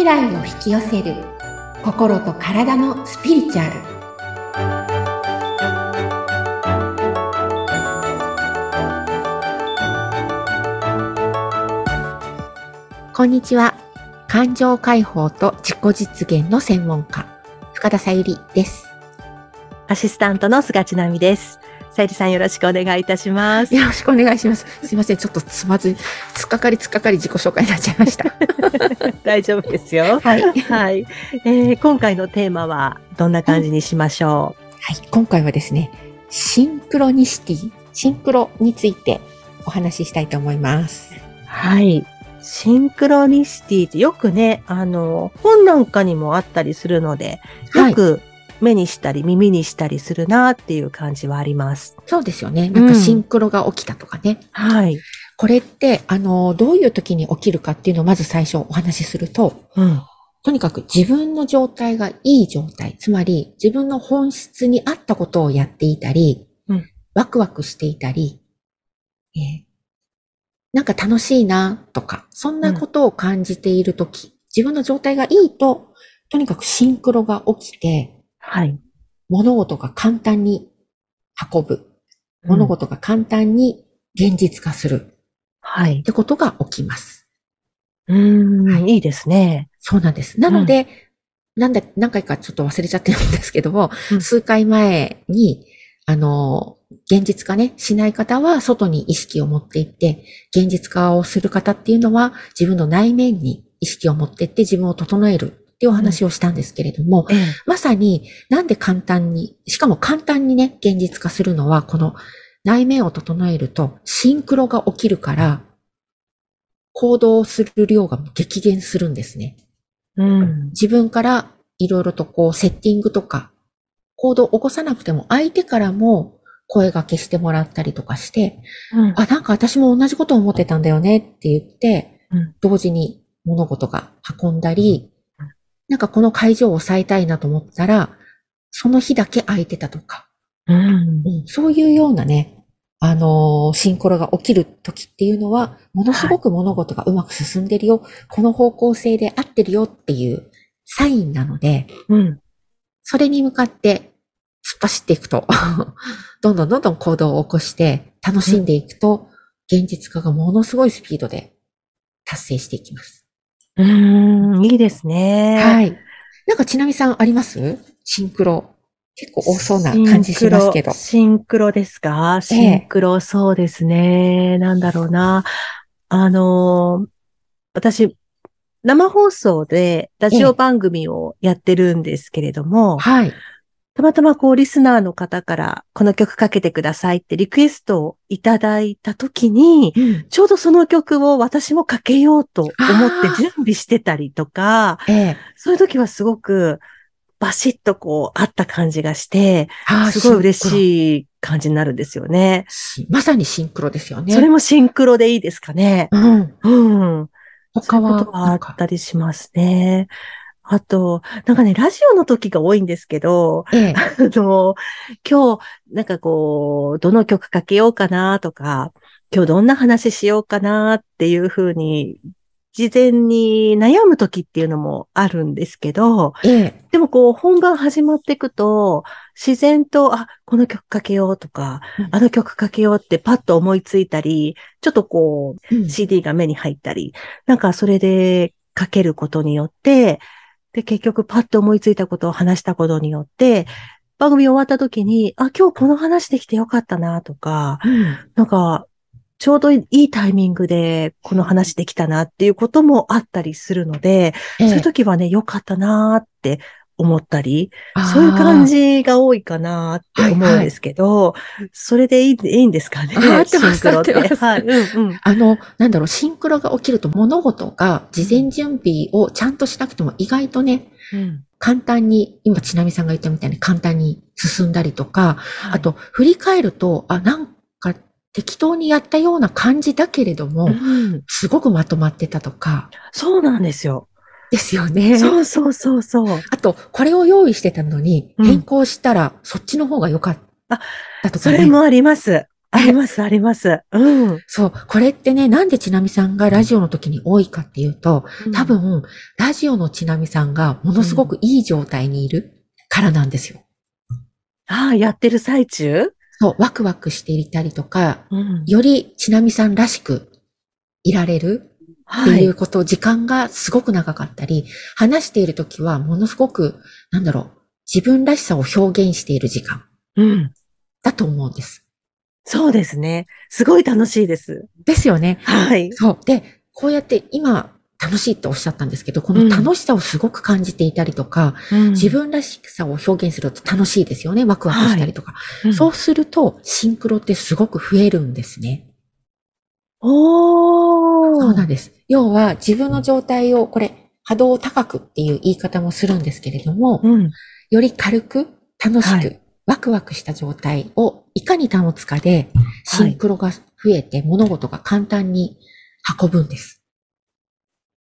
未来を引き寄せる。心と体のスピリチュアル。こんにちは。感情解放と自己実現の専門家深田さゆりです。アシスタントの菅千奈美です。さゆりさんよろしくお願いいたします。よろしくお願いしますすいませんちょっとつまずいつっかかりつっかかり自己紹介になっちゃいました 大丈夫ですよ。はいはい、えー今回のテーマはどんな感じにしましょはい、今回はですね、シンクロニシティ、シンクロについてお話ししたいと思います。う。はい。シンクロニシティってよくね、あの、本なんかにもあったりするので、よく目にしたり耳にしたりするなっていう感じはあります。そうですよね。なんかシンクロが起きたとかね。はい。これって、あの、どういう時に起きるかっていうのをまず最初お話しすると、うん。とにかく自分の状態がいい状態、つまり自分の本質に合ったことをやっていたり、うんワクワクしていたり、えーなんか楽しいなとか、そんなことを感じているとき、自分の状態がいいと、とにかくシンクロが起きて、はい。物事が簡単に運ぶ。物事が簡単に現実化するっはい。てことが起きます。うーん、はいいいですね。そうなんです。なので、なんで、何回かちょっと忘れちゃってるんですけども、うん数回前に、あの、現実化ね、しない方は外に意識を持っていって、現実化をする方っていうのは自分の内面に意識を持っていって自分を整えるっていうお話をしたんですけれども、ええまさになんで簡単に、しかも簡単にね、現実化するのは、この内面を整えるとシンクロが起きるから、行動する量が激減するんですね。うん。自分からいろいろとこうセッティングとか行動を起こさなくても相手からも声掛けしてもらったりとかして、うんあ、なんか私も同じことを思ってたんだよねって言って、うん同時に物事が運んだり、うんなんかこの会場を抑えたいなと思ったら、その日だけ空いてたとか、うん。うん。そういうようなね、あのーシンクロが起きる時っていうのは、ものすごく物事がうまく進んでるよ、この方向性で合ってるよっていうサインなので、うん。それに向かって突っ走っていくと、どんどんどんどん行動を起こして楽しんでいくと、現実化がものすごいスピードで達成していきます。うーん、いいですね。。はいい。なんかちなみさんあります？シンクロ。結構多そうな感じしますけど。シンクロですか？シンクロ、そうですね。なんだろうな。あのー、私、生放送でラジオ番組をやってるんですけれども、はい。たまたまこうリスナーの方からこの曲かけてくださいってリクエストをいただいたときに、うんちょうどその曲を私もかけようと思って準備してたりとか、ええ。そういう時はすごくバシッとこうあった感じがして、すごい嬉しい感じになるんですよね。ロまさにシンクロですよね。それもシンクロでいいですかね。うん。うん。他は？ことはあったりしますね。あと、なんかね、ラジオの時が多いんですけど、ええ。あの、今日、なんかこう、どの曲かけようかなとか、今日どんな話しようかなっていうふうに、事前に悩む時っていうのもあるんですけど、ええ。でもこう、本番始まっていくと、自然と、あ、この曲かけようとか、うんあの曲かけようってパッと思いついたり、ちょっとこう、うん CD が目に入ったり、なんかそれでかけることによって、で、結局パッと思いついたことを話したことによって、番組終わった時に、あ、今日この話できてよかったなとか、うん。なんか、ちょうどいいタイミングでこの話できたなっていうこともあったりするので、ええ。そういう時はね、よかったなって思ったり、そういう感じが多いかなって思うんですけど、それでいいいいんですかねあ合ってますシンクロって。はい。うんうん。あの、なんだろう、シンクロが起きると物事が事前準備をちゃんとしなくても意外とね、うん簡単に、今、ちなみさんが言ったみたいに簡単に進んだりとか、はいあと、振り返ると、あ、なんか適当にやったような感じだけれども、うんすごくまとまってたとか、そうなんですよ。ですよね。そうそうそうそう。あと、これを用意してたのに、うん変更したら、そっちの方が良かったとか、ね。それもあります。あります、あります。うん。そう。これってね、なんでちなみさんがラジオの時に多いかっていうと、多、分、ラジオのちなみさんがものすごくいい状態にいるからなんですよ。ああ、やってる最中？そう、ワクワクしていたりとか、うん。よりちなみさんらしくいられるってはいいうこと、時間がすごく長かったり、話している時はものすごく、なんだろう、自分らしさを表現している時間うん。だと思うんです。そうですね。すごい楽しいです。ですよね。はい。そう。で、こうやって今、楽しいっておっしゃったんですけど、この楽しさをすごく感じていたりとか、自分らしさを表現すると楽しいですよね。ワクワクしたりとか。うんそうすると、シンクロってすごく増えるんですね。おー。そうなんです。要は、自分の状態を、これ、波動を高くっていう言い方もするんですけれども、うん。より軽く、楽しく、はいワクワクした状態をいかに保つかで、シンクロが増えて物事が簡単に運ぶんです。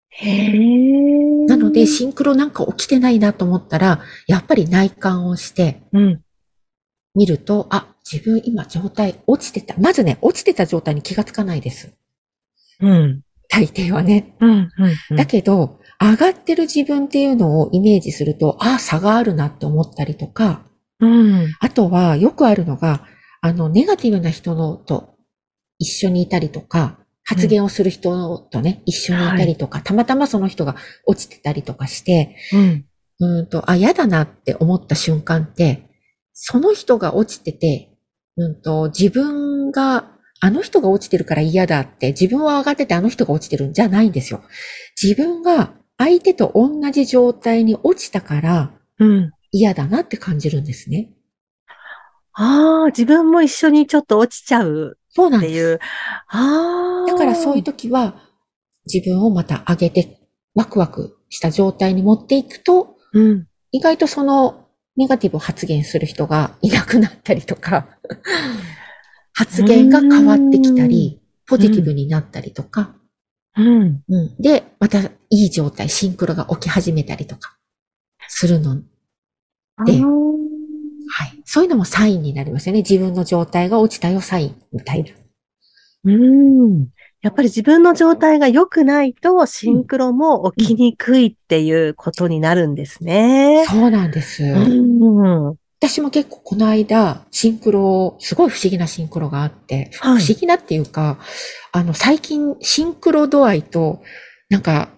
へー。なので、シンクロなんか起きてないなと思ったら、やっぱり内観をしてうん。見ると、あ、自分今状態落ちてた。まずね、落ちてた状態に気がつかないです。うん。大抵はね。うん。うん。だけど、上がってる自分っていうのをイメージすると、あ、差があるなって思ったりとか、うん。あとはよくあるのが、あの、ネガティブな人のと一緒にいたりとか、発言をする人とね、一緒にいたりとか、たまたまその人が落ちてたりとかして、うん。うーんと、あ、嫌だなって思った瞬間って、その人が落ちてて、うんと、自分が、あの人が落ちてるから嫌だって、自分は上がっててあの人が落ちてるんじゃないんですよ。自分が相手と同じ状態に落ちたからうん。嫌だなって感じるんですね。ああ、自分も一緒にちょっと落ちちゃうそうなんです。っていう。ああ。だからそういう時は、自分をまた上げて、ワクワクした状態に持っていくと、うん。意外とそのネガティブ発言する人がいなくなったりとか、発言が変わってきたり、ポジティブになったりとか、うん。うん。で、またいい状態、シンクロが起き始めたりとか、するの。ではい。そういうのもサインになりますよね。自分の状態が落ちたよ、サインみたいな。うん。やっぱり自分の状態が良くないと、シンクロも起きにくいっていうことになるんですね。そうなんです。うん。私も結構この間、シンクロ、すごい不思議なシンクロがあって、はい不思議なっていうか、あの、最近、シンクロ度合いと、なんか、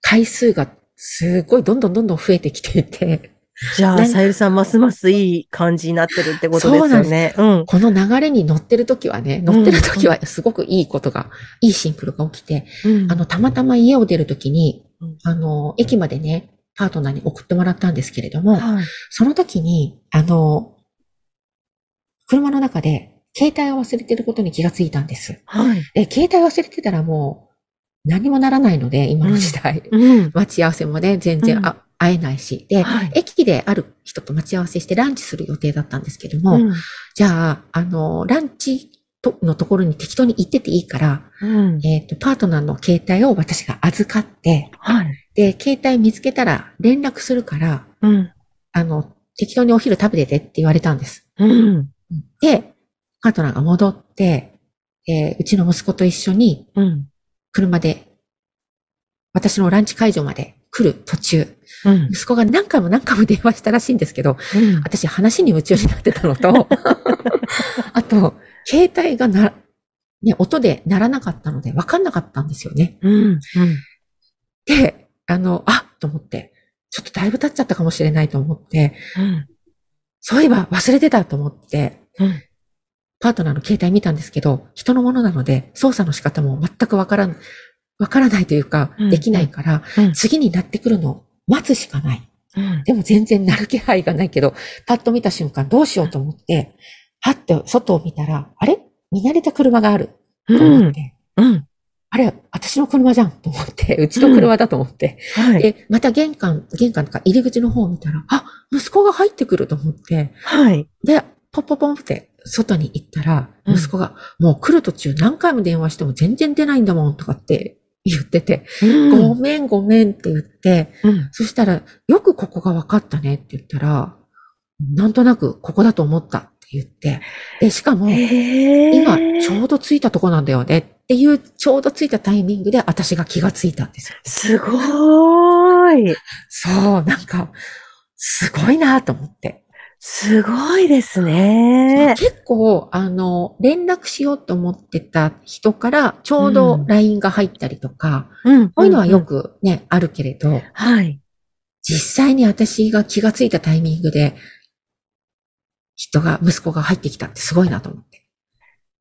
回数がすごいどんどんどんどん増えてきていて、じゃあ、さゆりさん、ますますいい感じになってるってことですよね。うん。この流れに乗ってる時はね、乗ってる時はすごくいいことが、いいシンクロが起きて、うんあの、たまたま家を出る時にうん、あの、駅までね、パートナーに送ってもらったんですけれども、はい。その時に、あの、車の中で携帯を忘れてることに気がついたんです。はい。で、携帯忘れてたらもう何もならないので、今の時代。うん。待ち合わせもね、全然、うんあ会えないし。で、はい駅である人と待ち合わせしてランチする予定だったんですけども、うんじゃあ、あの、ランチとのところに適当に行ってていいから、うん。えっ、と、パートナーの携帯を私が預かって、はい。で、携帯見つけたら連絡するから、うん。あの、適当にお昼食べててって言われたんです。うん。で、パートナーが戻って、えーうちの息子と一緒にうん。車で、私のランチ会場まで来る途中、うん。息子が何回も何回も電話したらしいんですけど、うん。私話に夢中になってたのと、あと、携帯がな、ね、音で鳴らなかったので分かんなかったんですよね。うん。で、あの、あと思って、ちょっとだいぶ経っちゃったかもしれないと思って、うん。そういえば忘れてたと思って、うん。パートナーの携帯見たんですけど、人のものなので、操作の仕方も全くわからん、わからないというかうん、できないから、うん次になってくるのを待つしかない。うん。でも全然なる気配がないけど、パッと見た瞬間どうしようと思って、はって外を見たら、あれ？見慣れた車があると思って、うん。あれ私の車じゃんと思って、うちの車だと思って、はい。で、また玄関、玄関とか入り口の方を見たら、あ、息子が入ってくると思って、はい。で、ポッポポンって外に行ったら、うん息子が、もう来る途中何回も電話しても全然出ないんだもんとかって言ってて、ごめんごめんって言って、うん。そしたら、よくここが分かったねって言ったら、なんとなくここだと思ったって言って。で、しかも、今、ちょうど着いたとこなんだよねっていう、ちょうど着いたタイミングで私が気がついたんですよ。すごーい。そう、なんか、すごいなと思って。すごいですね。結構、あの、連絡しようと思ってた人から、ちょうどうん LINE が入ったりとか、うん。こういうのはよん。くね、あるけれど、はい。実際に私が気がついたタイミングで、人が、息子が入ってきたってすごいなと思って。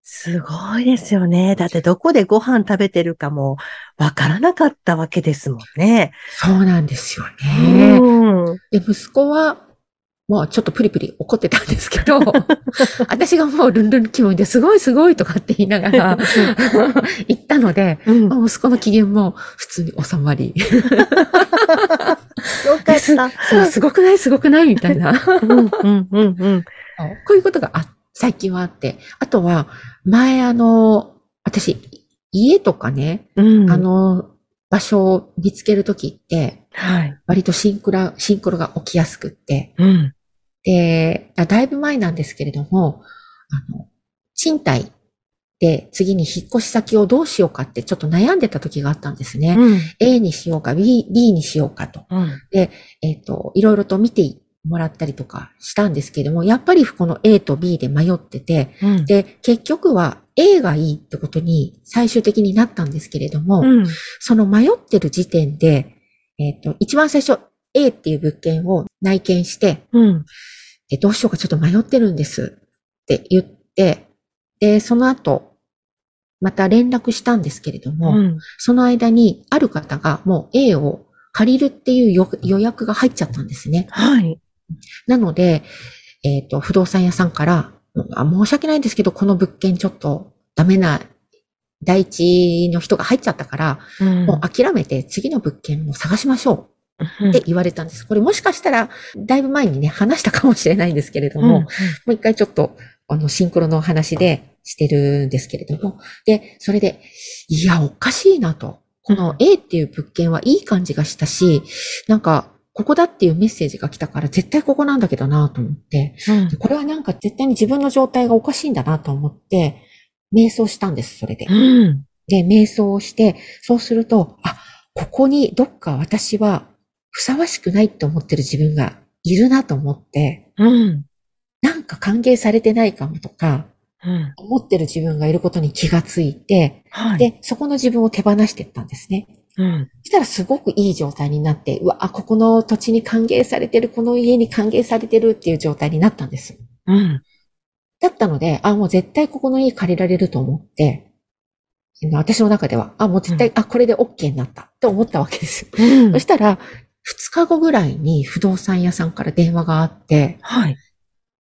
すごいですよね。だってどこでご飯食べてるかもわからなかったわけですもんね。そうなんですよね。うん。で、息子は、もうちょっとプリプリ怒ってたんですけど、私がもうルンルン気分ですごいすごいとかって言いながら 言ったので、うん。よ息子の機嫌も普通に収まり、かった。そう、すごくない？すごくない？みたいな。うん、うん、うん、うん。こういうことがあ最近はあって。あとは、前あの、私、家とかね、うん。あ、の、場所を見つけるときって、はい。割とシンクロ、シンクロが起きやすくって、うん。で、あだいぶ前なんですけれども、あの、賃貸で次に引っ越し先をどうしようかってちょっと悩んでた時があったんですね。うん。A にしようか、B、B にしようかと。うん。えっ、と、いろいろと見てもらったりとかしたんですけれども、やっぱりこの A と B で迷ってて、うん。で、結局は A がいいってことに最終的になったんですけれども、うん。その迷ってる時点で、えっ、と、一番最初 A っていう物件を内見して、うん。でどうしようかちょっと迷ってるんですって言って、で、その後、また連絡したんですけれども、うん。その間にある方がもう A を借りるっていう予予約が入っちゃったんですね。はい。なので、えっ、と、不動産屋さんから、あ申し訳ないんですけど、この物件ちょっとダメな第一の人が入っちゃったから、うんもう諦めて次の物件を探しましょうって言われたんです。これもしかしたら、だいぶ前にね、話したかもしれないんですけれども、うんもう一回ちょっと、あの、シンクロの話でしてるんですけれども。で、それで、いや、おかしいなと。この A っていう物件はいい感じがしたし、なんか、ここだっていうメッセージが来たから絶対ここなんだけどなと思って、うんでこれはなんか絶対に自分の状態がおかしいんだなと思って、瞑想したんです、それで。うん。で、瞑想をして、そうすると、あ、ここにどっか私はふさわしくないって思ってる自分がいるなと思って、うん。なんか歓迎されてないかもとか、うん。思ってる自分がいることに気がついて、はい。で、そこの自分を手放していったんですね。うん。そしたらすごくいい状態になって、うわ、あここの土地に歓迎されてる、この家に歓迎されてるっていう状態になったんです。うん。だったので、あ、もう絶対ここの家借りられると思って、私の中では、あ、もう絶対、あ、これで OK になったって思ったわけですよ。うんそしたら、二日後ぐらいに不動産屋さんから電話があって、はい。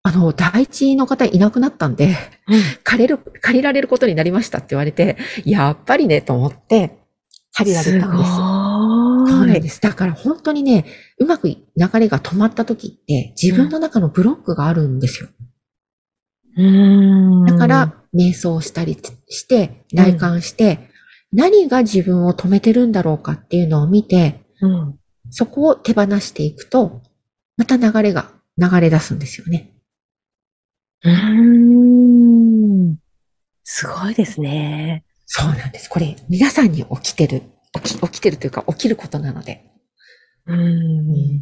あの、第一の方いなくなったんで、うん。借りる、借りられることになりましたって言われて、やっぱりね、と思って、借りられたんです。そうなんい。です。だから本当にね、うまく流れが止まった時って、自分の中のブロックがあるんですよ。うん。だから、瞑想したりして、内観して、何が自分を止めてるんだろうかっていうのを見て、うん。そこを手放していくと、また流れが流れ出すんですよね。うーん。すごいですね。そうなんです。これ、皆さんに起きてる、起き起きてるというか起きることなので。うん。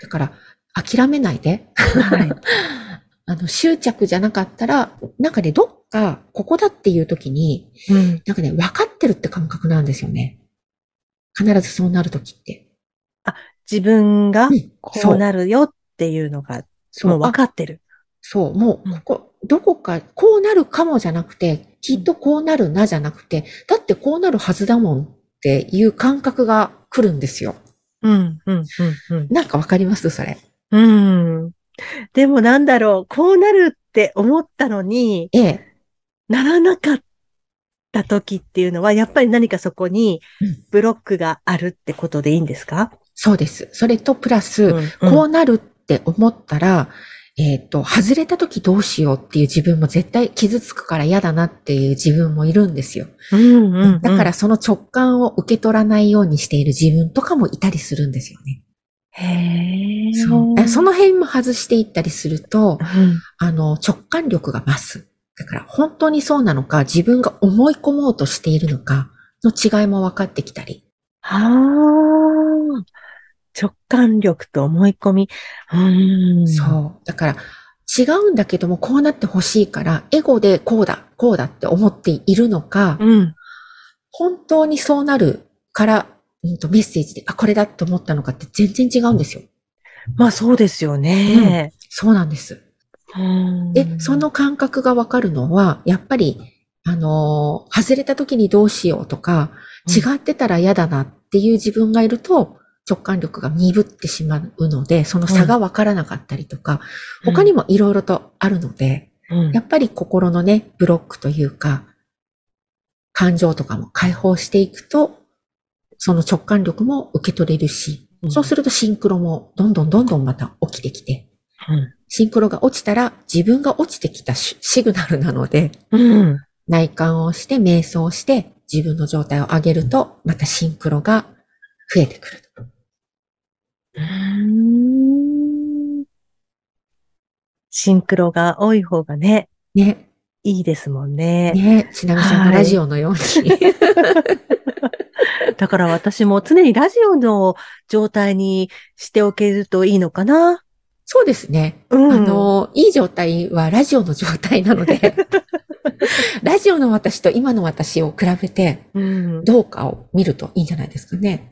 だから、諦めないで、はい。あの、執着じゃなかったら、なんかね、どっか、ここだっていう時に、うん。なんかね、分かってるって感覚なんですよね。必ずそうなる時って。自分がうんこうなるよっていうのが、もう分かってる。そう、もう、うんここ、どこか、こうなるかもじゃなくて、きっとこうなるなじゃなくて、だってこうなるはずだもんっていう感覚が来るんですよ。うん、うん、うん、なんかわかります？それ。うん。うん。でもなんだろう、こうなるって思ったのに、ええ。ならなかった時っていうのは、やっぱり何かそこにうんブロックがあるってことでいいんですか？そうです。それとプラス、こうなるって思ったら、えっ、と、外れた時どうしようっていう自分も絶対傷つくから嫌だなっていう自分もいるんですよ。うん、うん、うん。だからその直感を受け取らないようにしている自分とかもいたりするんですよね。へえ。そう。えその辺も外していったりすると、うん。あの、直感力が増す。だから、本当にそうなのか、自分が思い込もうとしているのか、の違いも分かってきたり。はあ。直感力と思い込み。うん。そう。だから、違うんだけども、こうなってほしいから、エゴでこうだ、こうだって思っているのか、うん。本当にそうなるから、うんとメッセージで、あ、これだって思ったのかって全然違うんですよ。まあそうですよね。そうなんです。うんで、そ、の感覚がわかるのは、やっぱり、あのー外れた時にどうしようとか、うん違ってたら嫌だなっていう自分がいると、直感力が鈍ってしまうので、その差がわからなかったりとか、他にもいろいろとあるので、うんやっぱり心のね、ブロックというか、感情とかも解放していくと、その直感力も受け取れるし、うんそうするとシンクロもどんどんどんどんまた起きてきて、うんシンクロが落ちたら自分が落ちてきたシシグナルなので、うん。内観をして瞑想して自分の状態を上げると、またシンクロが増えてくる。うんシンクロが多い方がね、ね。いいですもんね。ね。ちなみさんのラジオのように。だから私も常にラジオの状態にしておけるといいのかな。そうですね。うんあの、いい状態はラジオの状態なので、ラジオの私と今の私を比べて、うん、どうかを見るといいんじゃないですかね。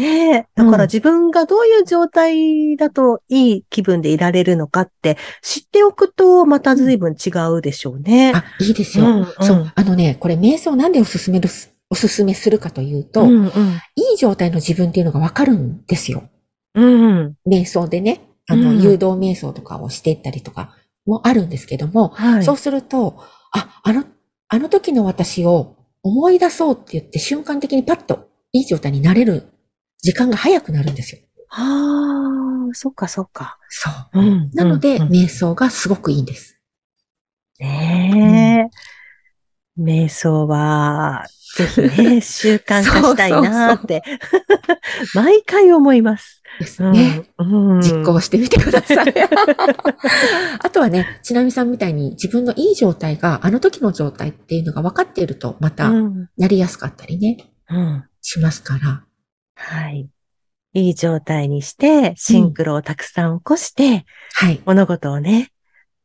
ねえ。だから自分がどういう状態だといい気分でいられるのかって知っておくとまた随分違うでしょうね。あ、いいですよ。うんうんそう。あのね、これ瞑想なんでおすすめる、おすすめするかというと、うんうん。いい状態の自分っていうのがわかるんですよ。うん。瞑想でね、あの、うん誘導瞑想とかをしていったりとかもあるんですけども、はい。そうすると、あ、あの、あの時の私を思い出そうって言って瞬間的にパッといい状態になれる時間が早くなるんですよ。ああ、そっかそっか。そう。うんなので、うんうん瞑想がすごくいいんです。ねえ。瞑想は、ぜひね、習慣化したいなーって、毎回思います。ですね。うんうん実行してみてください。あとはね、ちなみさんみたいに自分のいい状態があの時の状態っていうのが分かっているとまたうんやりやすかったりね、うんしますから。はい。いい状態にして、シンクロをたくさん起こして、はい。物事をね、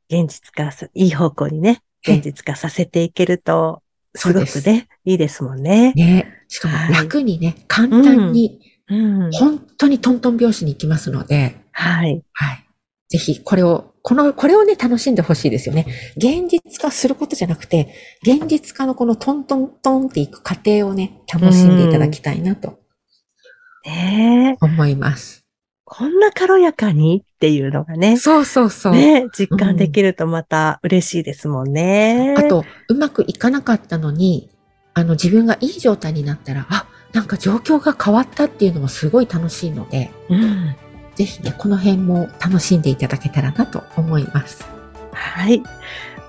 現実化す、いい方向にね、現実化させていけると、すごくね、いいですもんね。ね。しかもはい楽にね、簡単に、うん。本当にトントン拍子に行きますので、はい。はい。ぜひ、これを、この、これをね、楽しんでほしいですよね。現実化することじゃなくて、現実化のこのトントントンっていく過程をね、楽しんでいただきたいなとねえ。思います。こんな軽やかにっていうのがね、そうそうそう。ね、実感できるとまた嬉しいですもんね。あ、と、うまくいかなかったのに、あの、自分がいい状態になったら、あ、なんか状況が変わったっていうのもすごい楽しいので、うん。ぜひね、この辺も楽しんでいただけたらなと思います。はい。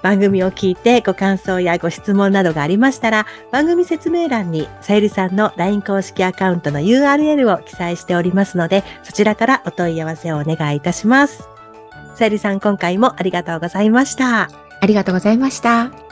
番組を聞いてご感想やご質問などがありましたら、番組説明欄にさゆりさんの LINE 公式アカウントの URL を記載しておりますので、そちらからお問い合わせをお願いいたします。さゆりさん、今回もありがとうございました。ありがとうございました。